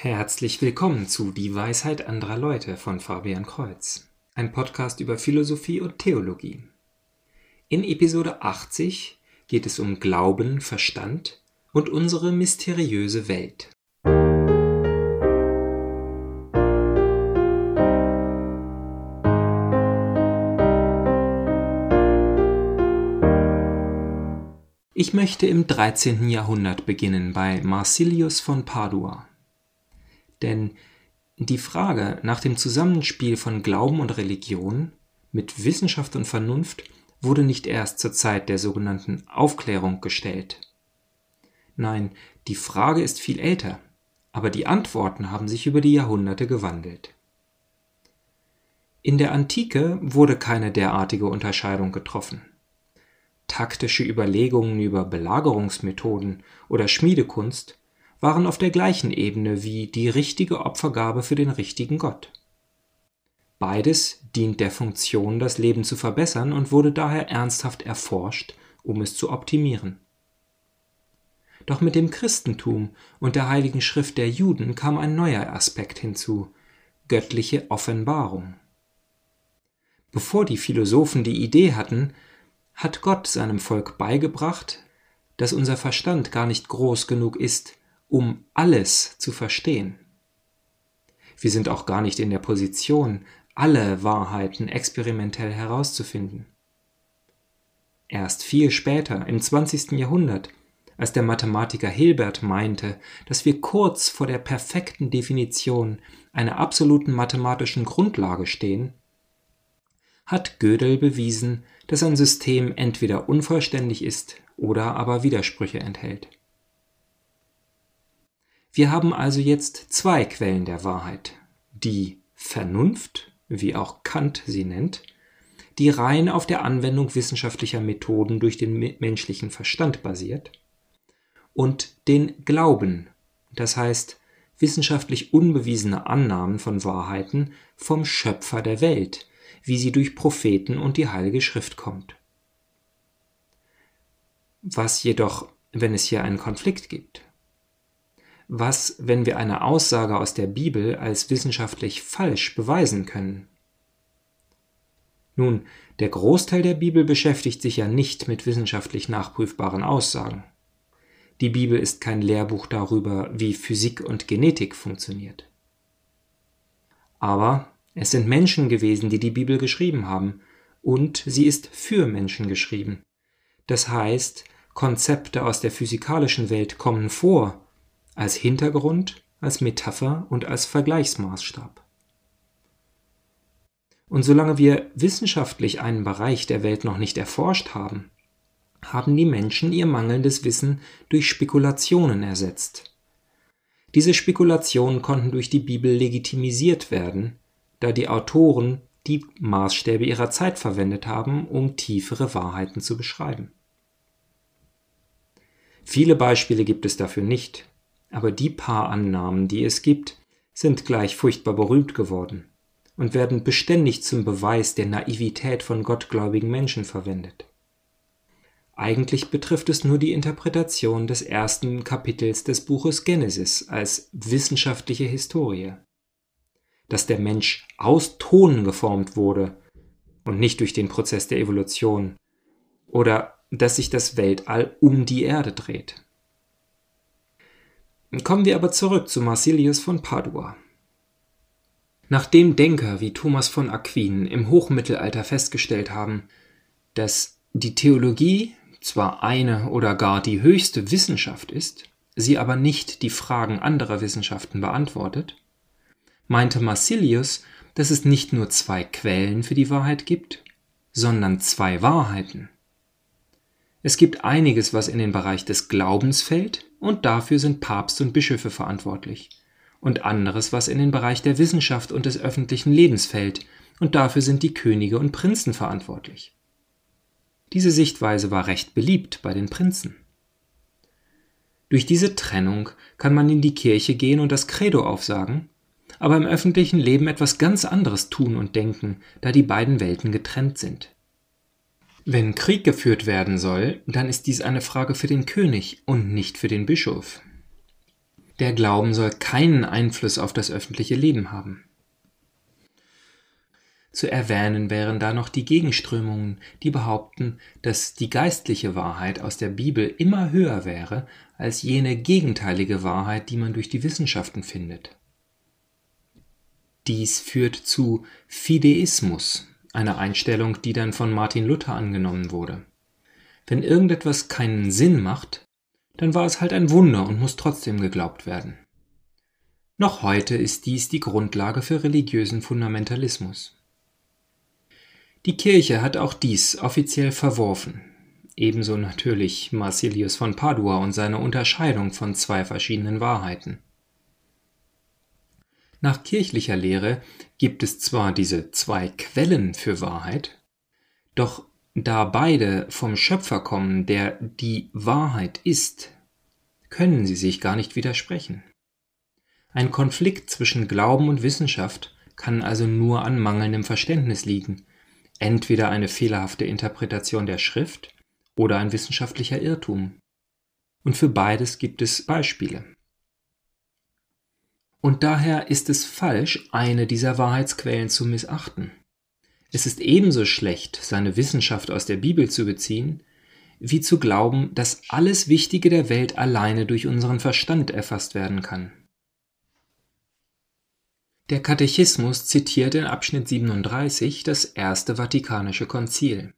Herzlich willkommen zu Die Weisheit anderer Leute von Fabian Kreuz, ein Podcast über Philosophie und Theologie. In Episode 80 geht es um Glauben, Verstand und unsere mysteriöse Welt. Ich möchte im 13. Jahrhundert beginnen bei Marsilius von Padua. Denn die Frage nach dem Zusammenspiel von Glauben und Religion mit Wissenschaft und Vernunft wurde nicht erst zur Zeit der sogenannten Aufklärung gestellt. Nein, die Frage ist viel älter, aber die Antworten haben sich über die Jahrhunderte gewandelt. In der Antike wurde keine derartige Unterscheidung getroffen. Taktische Überlegungen über Belagerungsmethoden oder Schmiedekunst waren auf der gleichen Ebene wie die richtige Opfergabe für den richtigen Gott. Beides dient der Funktion, das Leben zu verbessern und wurde daher ernsthaft erforscht, um es zu optimieren. Doch mit dem Christentum und der Heiligen Schrift der Juden kam ein neuer Aspekt hinzu, göttliche Offenbarung. Bevor die Philosophen die Idee hatten, hat Gott seinem Volk beigebracht, dass unser Verstand gar nicht groß genug ist, um alles zu verstehen. Wir sind auch gar nicht in der Position, alle Wahrheiten experimentell herauszufinden. Erst viel später, im 20. Jahrhundert, als der Mathematiker Hilbert meinte, dass wir kurz vor der perfekten Definition einer absoluten mathematischen Grundlage stehen, hat Gödel bewiesen, dass ein System entweder unvollständig ist oder aber Widersprüche enthält. Wir haben also jetzt zwei Quellen der Wahrheit. Die Vernunft, wie auch Kant sie nennt, die rein auf der Anwendung wissenschaftlicher Methoden durch den menschlichen Verstand basiert, und den Glauben, das heißt wissenschaftlich unbewiesene Annahmen von Wahrheiten vom Schöpfer der Welt, wie sie durch Propheten und die Heilige Schrift kommt. Was jedoch, wenn es hier einen Konflikt gibt? Was, wenn wir eine Aussage aus der Bibel als wissenschaftlich falsch beweisen können? Nun, der Großteil der Bibel beschäftigt sich ja nicht mit wissenschaftlich nachprüfbaren Aussagen. Die Bibel ist kein Lehrbuch darüber, wie Physik und Genetik funktioniert. Aber es sind Menschen gewesen, die die Bibel geschrieben haben, und sie ist für Menschen geschrieben. Das heißt, Konzepte aus der physikalischen Welt kommen vor als Hintergrund, als Metapher und als Vergleichsmaßstab. Und solange wir wissenschaftlich einen Bereich der Welt noch nicht erforscht haben, haben die Menschen ihr mangelndes Wissen durch Spekulationen ersetzt. Diese Spekulationen konnten durch die Bibel legitimisiert werden, da die Autoren die Maßstäbe ihrer Zeit verwendet haben, um tiefere Wahrheiten zu beschreiben. Viele Beispiele gibt es dafür nicht, aber die paar Annahmen, die es gibt, sind gleich furchtbar berühmt geworden und werden beständig zum Beweis der Naivität von gottgläubigen Menschen verwendet. Eigentlich betrifft es nur die Interpretation des ersten Kapitels des Buches Genesis als wissenschaftliche Historie. Dass der Mensch aus Ton geformt wurde und nicht durch den Prozess der Evolution, oder dass sich das Weltall um die Erde dreht. Kommen wir aber zurück zu Marsilius von Padua. Nachdem Denker wie Thomas von Aquin im Hochmittelalter festgestellt haben, dass die Theologie zwar eine oder gar die höchste Wissenschaft ist, sie aber nicht die Fragen anderer Wissenschaften beantwortet, meinte Marsilius, dass es nicht nur zwei Quellen für die Wahrheit gibt, sondern zwei Wahrheiten. Es gibt einiges, was in den Bereich des Glaubens fällt, und dafür sind Papst und Bischöfe verantwortlich, und anderes, was in den Bereich der Wissenschaft und des öffentlichen Lebens fällt, und dafür sind die Könige und Prinzen verantwortlich. Diese Sichtweise war recht beliebt bei den Prinzen. Durch diese Trennung kann man in die Kirche gehen und das Credo aufsagen, aber im öffentlichen Leben etwas ganz anderes tun und denken, da die beiden Welten getrennt sind. Wenn Krieg geführt werden soll, dann ist dies eine Frage für den König und nicht für den Bischof. Der Glauben soll keinen Einfluss auf das öffentliche Leben haben. Zu erwähnen wären da noch die Gegenströmungen, die behaupten, dass die geistliche Wahrheit aus der Bibel immer höher wäre als jene gegenteilige Wahrheit, die man durch die Wissenschaften findet. Dies führt zu Fideismus, einer Einstellung, die dann von Martin Luther angenommen wurde. Wenn irgendetwas keinen Sinn macht, dann war es halt ein Wunder und muss trotzdem geglaubt werden. Noch heute ist dies die Grundlage für religiösen Fundamentalismus. Die Kirche hat auch dies offiziell verworfen, ebenso natürlich Marsilius von Padua und seine Unterscheidung von zwei verschiedenen Wahrheiten. Nach kirchlicher Lehre gibt es zwar diese zwei Quellen für Wahrheit, doch da beide vom Schöpfer kommen, der die Wahrheit ist, können sie sich gar nicht widersprechen. Ein Konflikt zwischen Glauben und Wissenschaft kann also nur an mangelndem Verständnis liegen, entweder eine fehlerhafte Interpretation der Schrift oder ein wissenschaftlicher Irrtum. Und für beides gibt es Beispiele. Und daher ist es falsch, eine dieser Wahrheitsquellen zu missachten. Es ist ebenso schlecht, seine Wissenschaft aus der Bibel zu beziehen, wie zu glauben, dass alles Wichtige der Welt alleine durch unseren Verstand erfasst werden kann. Der Katechismus zitiert in Abschnitt 37 das Erste Vatikanische Konzil.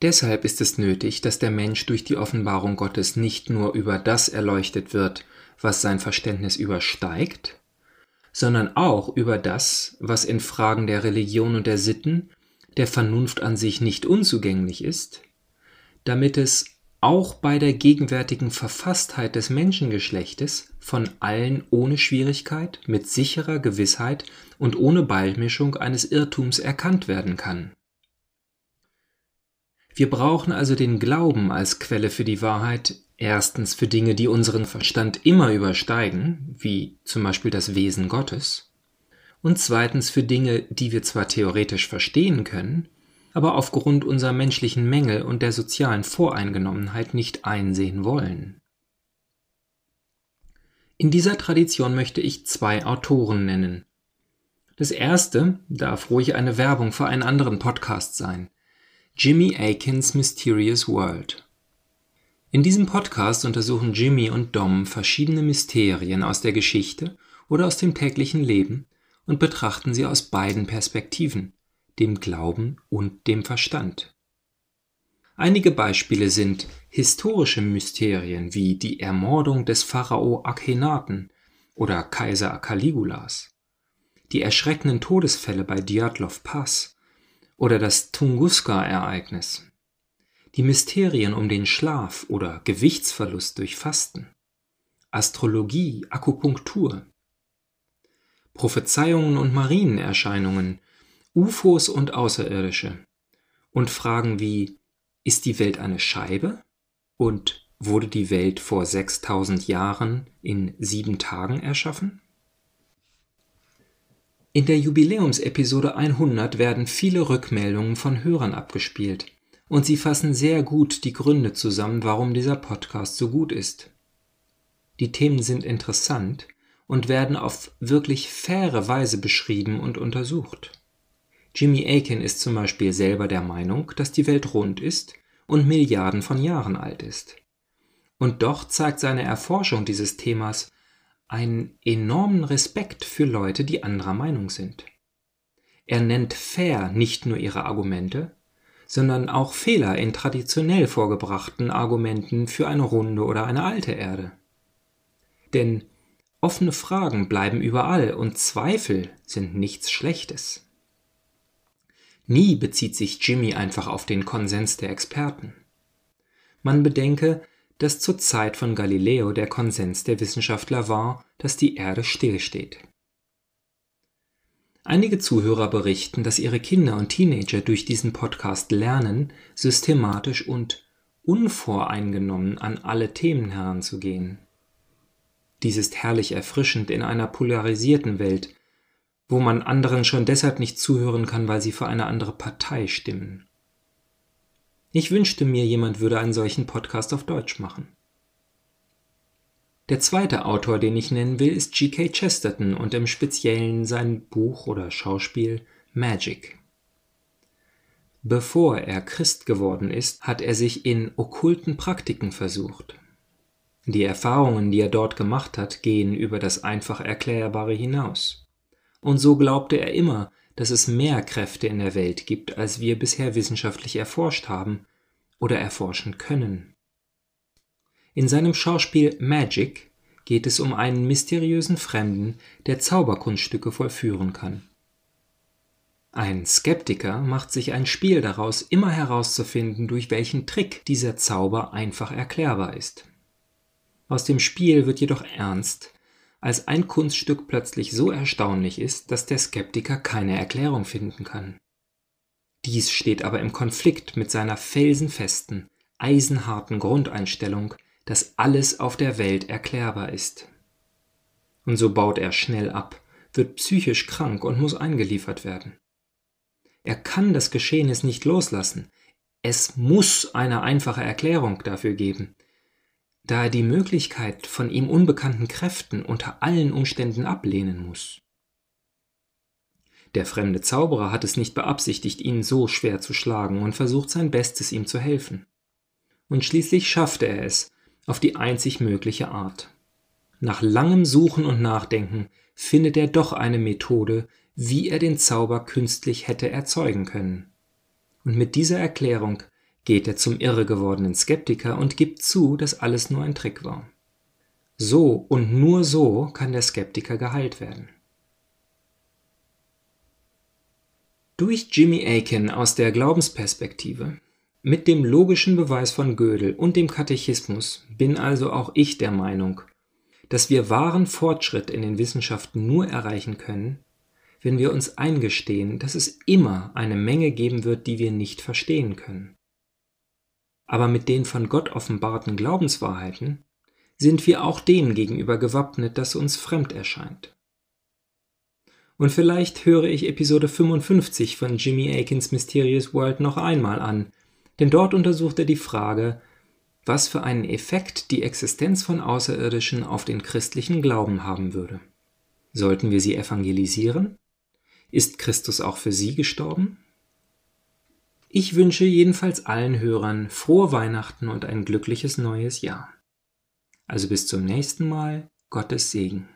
Deshalb ist es nötig, dass der Mensch durch die Offenbarung Gottes nicht nur über das erleuchtet wird, was sein Verständnis übersteigt, sondern auch über das, was in Fragen der Religion und der Sitten der Vernunft an sich nicht unzugänglich ist, damit es auch bei der gegenwärtigen Verfasstheit des Menschengeschlechtes von allen ohne Schwierigkeit, mit sicherer Gewissheit und ohne Beimischung eines Irrtums erkannt werden kann. Wir brauchen also den Glauben als Quelle für die Wahrheit, erstens für Dinge, die unseren Verstand immer übersteigen, wie zum Beispiel das Wesen Gottes, und zweitens für Dinge, die wir zwar theoretisch verstehen können, aber aufgrund unserer menschlichen Mängel und der sozialen Voreingenommenheit nicht einsehen wollen. In dieser Tradition möchte ich zwei Autoren nennen. Das erste darf ruhig eine Werbung für einen anderen Podcast sein. Jimmy Akins Mysterious World. In diesem Podcast untersuchen Jimmy und Dom verschiedene Mysterien aus der Geschichte oder aus dem täglichen Leben und betrachten sie aus beiden Perspektiven, dem Glauben und dem Verstand. Einige Beispiele sind historische Mysterien wie die Ermordung des Pharao Akhenaten oder Kaiser Caligulas, die erschreckenden Todesfälle bei Dyatlov Pass oder das Tunguska-Ereignis, die Mysterien um den Schlaf oder Gewichtsverlust durch Fasten, Astrologie, Akupunktur, Prophezeiungen und Marienerscheinungen, UFOs und Außerirdische. Und Fragen wie ist die Welt eine Scheibe? Und wurde die Welt vor 6000 Jahren in sieben Tagen erschaffen? In der Jubiläumsepisode 100 werden viele Rückmeldungen von Hörern abgespielt und sie fassen sehr gut die Gründe zusammen, warum dieser Podcast so gut ist. Die Themen sind interessant und werden auf wirklich faire Weise beschrieben und untersucht. Jimmy Aiken ist zum Beispiel selber der Meinung, dass die Welt rund ist und Milliarden von Jahren alt ist. Und doch zeigt seine Erforschung dieses Themas einen enormen Respekt für Leute, die anderer Meinung sind. Er nennt fair nicht nur ihre Argumente, sondern auch Fehler in traditionell vorgebrachten Argumenten für eine runde oder eine alte Erde. Denn offene Fragen bleiben überall und Zweifel sind nichts Schlechtes. Nie bezieht sich Jimmy einfach auf den Konsens der Experten. Man bedenke, dass zur Zeit von Galileo der Konsens der Wissenschaftler war, dass die Erde stillsteht. Einige Zuhörer berichten, dass ihre Kinder und Teenager durch diesen Podcast lernen, systematisch und unvoreingenommen an alle Themen heranzugehen. Dies ist herrlich erfrischend in einer polarisierten Welt, wo man anderen schon deshalb nicht zuhören kann, weil sie für eine andere Partei stimmen. Ich wünschte mir, jemand würde einen solchen Podcast auf Deutsch machen. Der zweite Autor, den ich nennen will, ist G.K. Chesterton und im Speziellen sein Buch oder Schauspiel Magic. Bevor er Christ geworden ist, hat er sich in okkulten Praktiken versucht. Die Erfahrungen, die er dort gemacht hat, gehen über das einfach Erklärbare hinaus. Und so glaubte er immer, dass es mehr Kräfte in der Welt gibt, als wir bisher wissenschaftlich erforscht haben oder erforschen können. In seinem Schauspiel Magic geht es um einen mysteriösen Fremden, der Zauberkunststücke vollführen kann. Ein Skeptiker macht sich ein Spiel daraus, immer herauszufinden, durch welchen Trick dieser Zauber einfach erklärbar ist. Aus dem Spiel wird jedoch ernst, als ein Kunststück plötzlich so erstaunlich ist, dass der Skeptiker keine Erklärung finden kann. Dies steht aber im Konflikt mit seiner felsenfesten, eisenharten Grundeinstellung, dass alles auf der Welt erklärbar ist. Und so baut er schnell ab, wird psychisch krank und muss eingeliefert werden. Er kann das Geschehnis nicht loslassen. Es muss eine einfache Erklärung dafür geben, da er die Möglichkeit von ihm unbekannten Kräften unter allen Umständen ablehnen muss. Der fremde Zauberer hat es nicht beabsichtigt, ihn so schwer zu schlagen und versucht sein Bestes, ihm zu helfen. Und schließlich schaffte er es, auf die einzig mögliche Art. Nach langem Suchen und Nachdenken findet er doch eine Methode, wie er den Zauber künstlich hätte erzeugen können. Und mit dieser Erklärung geht er zum irre gewordenen Skeptiker und gibt zu, dass alles nur ein Trick war. So und nur so kann der Skeptiker geheilt werden. Durch Jimmy Aiken aus der Glaubensperspektive mit dem logischen Beweis von Gödel und dem Katechismus bin also auch ich der Meinung, dass wir wahren Fortschritt in den Wissenschaften nur erreichen können, wenn wir uns eingestehen, dass es immer eine Menge geben wird, die wir nicht verstehen können. Aber mit den von Gott offenbarten Glaubenswahrheiten sind wir auch dem gegenüber gewappnet, das uns fremd erscheint. Und vielleicht höre ich Episode 55 von Jimmy Akins Mysterious World noch einmal an, denn dort untersucht er die Frage, was für einen Effekt die Existenz von Außerirdischen auf den christlichen Glauben haben würde. Sollten wir sie evangelisieren? Ist Christus auch für sie gestorben? Ich wünsche jedenfalls allen Hörern frohe Weihnachten und ein glückliches neues Jahr. Also bis zum nächsten Mal, Gottes Segen.